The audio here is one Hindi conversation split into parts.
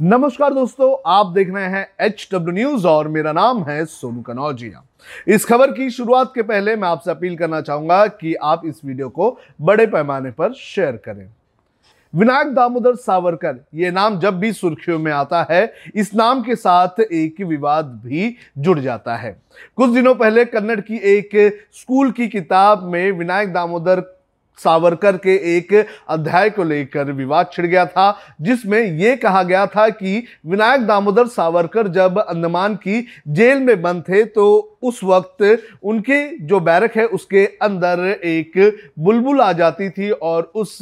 नमस्कार दोस्तों, आप देख रहे हैं एच डब्ल्यू न्यूज़ और मेरा नाम है सोनू कनौजिया। इस खबर की शुरुआत के पहले मैं आपसे अपील करना चाहूँगा कि आप इस वीडियो को बड़े पैमाने पर शेयर करें। विनायक दामोदर सावरकर, ये नाम जब भी सुर्खियों में आता है, इस नाम के साथ एक विवाद भी जुड़ जाता है। कुछ दिनों पहले कन्नड़ की एक स्कूल की किताब में विनायक दामोदर सावरकर के एक अध्याय को लेकर विवाद छिड़ गया था, जिसमें यह कहा गया था कि विनायक दामोदर सावरकर जब अंडमान की जेल में बंद थे तो उस वक्त उनके जो बैरक है, उसके अंदर एक बुलबुल आ जाती थी और उस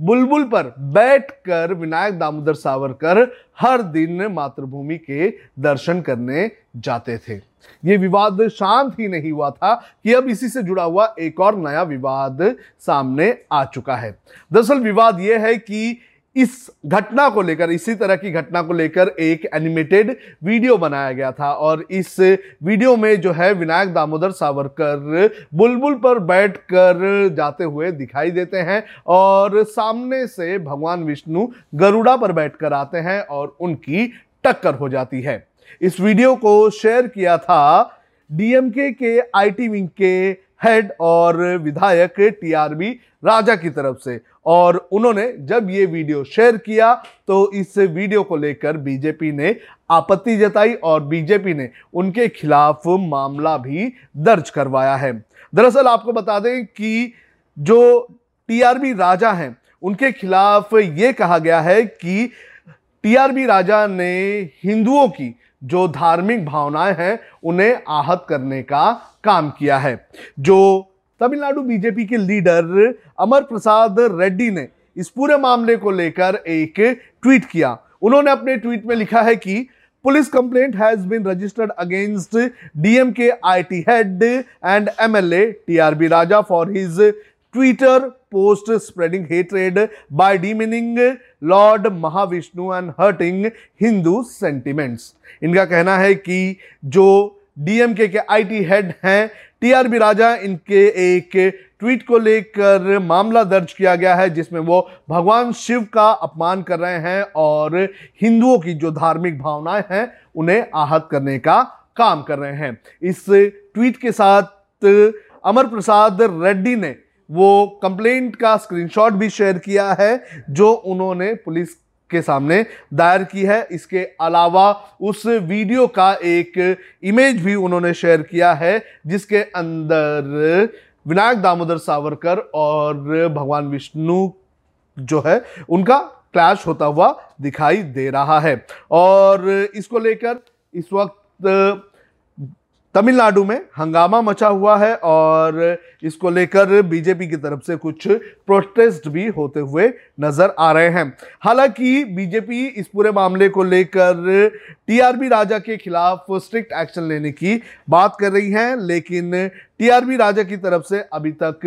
बुलबुल पर बैठकर विनायक दामोदर सावरकर हर दिन मातृभूमि के दर्शन करने जाते थे। ये विवाद शांत ही नहीं हुआ था कि अब इसी से जुड़ा हुआ एक और नया विवाद सामने आ चुका है। दरअसल विवाद यह है कि इस घटना को लेकर, इसी तरह की घटना को लेकर एक एनिमेटेड वीडियो बनाया गया था और इस वीडियो में जो है विनायक दामोदर सावरकर बुलबुल पर बैठकर जाते हुए दिखाई देते हैं और सामने से भगवान विष्णु गरुड़ा पर बैठकर आते हैं और उनकी टक्कर हो जाती है। इस वीडियो को शेयर किया था डीएमके के आईटी विंग के हेड और विधायक टीआरबी राजा की तरफ़ से। और उन्होंने जब ये वीडियो शेयर किया तो इस वीडियो को लेकर बीजेपी ने आपत्ति जताई और बीजेपी ने उनके खिलाफ मामला भी दर्ज करवाया है। दरअसल आपको बता दें कि जो टीआरबी राजा हैं, उनके खिलाफ ये कहा गया है कि टीआरबी राजा ने हिंदुओं की जो धार्मिक भावनाएँ हैं, उन्हें आहत करने का काम किया है। जो तमिलनाडु बीजेपी के लीडर अमर प्रसाद रेड्डी ने इस पूरे मामले को लेकर एक ट्वीट किया। उन्होंने अपने ट्वीट में लिखा है कि, police complaint has been registered against DM DMK IT head and MLA TRB Raja for his Twitter post spreading hatred by demeaning lord Mahavishnu and hurting Hindu sentiments इनका कहना है कि जो डीएमके के आईटी हेड हैं टीआरबी राजा इनके एक ट्वीट को लेकर मामला दर्ज किया गया है, जिसमें वो भगवान शिव का अपमान कर रहे हैं और हिंदुओं की जो धार्मिक भावनाएँ हैं, उन्हें आहत करने का काम कर रहे हैं। इस ट्वीट के साथ अमर प्रसाद रेड्डी ने वो कंप्लेंट का स्क्रीनशॉट भी शेयर किया है, जो उन्होंने पुलिस के सामने दायर की है। इसके अलावा उस वीडियो का एक इमेज भी उन्होंने शेयर किया है, जिसके अंदर विनायक दामोदर सावरकर और भगवान विष्णु जो है, उनका क्लैश होता हुआ दिखाई दे रहा है। और इसको लेकर इस वक्त तमिलनाडु में हंगामा मचा हुआ है और इसको लेकर बीजेपी की तरफ़ से कुछ प्रोटेस्ट भी होते हुए नज़र आ रहे हैं। हालाँकि बीजेपी इस पूरे मामले को लेकर टीआरबी राजा के खिलाफ स्ट्रिक्ट एक्शन लेने की बात कर रही है, लेकिन टीआरबी राजा की तरफ़ से अभी तक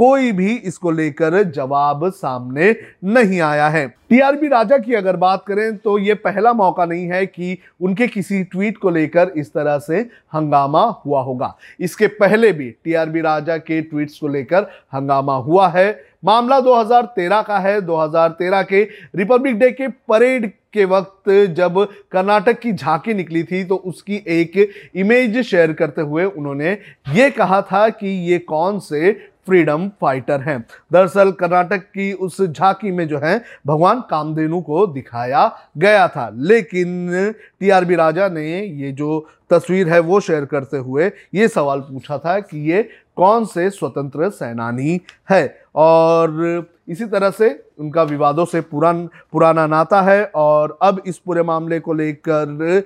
कोई भी इसको लेकर जवाब सामने नहीं आया है। टीआरबी राजा की अगर बात करें तो यह पहला मौका नहीं है कि उनके किसी ट्वीट को लेकर इस तरह से हंगामा हुआ होगा। इसके पहले भी टीआरबी राजा के ट्वीट्स को लेकर हंगामा हुआ है। मामला 2013 का है। 2013 के रिपब्लिक डे के परेड के वक्त जब कर्नाटक की झांकी निकली थी तो उसकी एक इमेज शेयर करते हुए उन्होंने ये कहा था कि ये कौन से फ्रीडम फाइटर हैं। दरअसल कर्नाटक की उस झांकी में जो है, भगवान कामधेनु को दिखाया गया था। लेकिन टीआरबी राजा ने ये जो तस्वीर है वो शेयर करते हुए ये सवाल पूछा था कि ये कौन से स्वतंत्र सेनानी है? और इसी तरह से उनका विवादों से पुरान, पुराना नाता है और अब इस पूरे मामले को लेकर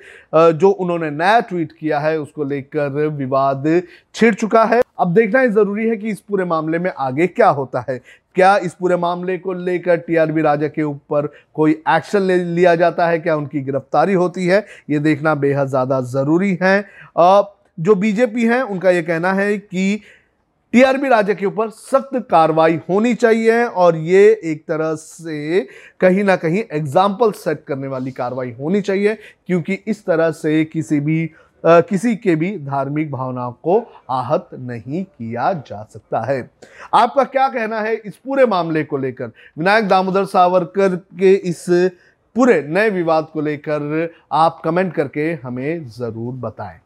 जो उन्होंने नया ट्वीट किया है, उसको लेकर विवाद छिड़ चुका है। अब देखना ही ज़रूरी है कि इस पूरे मामले में आगे क्या होता है। क्या इस पूरे मामले को लेकर टीआरबी राजा के ऊपर कोई एक्शन ले, लिया जाता है? क्या उनकी गिरफ्तारी होती है? ये देखना बेहद ज़्यादा ज़रूरी है। जो बीजेपी है, उनका ये कहना है कि टीआरबी राजा के ऊपर सख्त कार्रवाई होनी चाहिए और ये एक तरह से कहीं ना कहीं एग्ज़ाम्पल सेट करने वाली कार्रवाई होनी चाहिए क्योंकि इस तरह से किसी भी आ, किसी के भी धार्मिक भावनाओं को आहत नहीं किया जा सकता है। आपका क्या कहना है इस पूरे मामले को लेकर? विनायक दामोदर सावरकर के इस पूरे नए विवाद को लेकर आप कमेंट करके हमें ज़रूर बताएँ।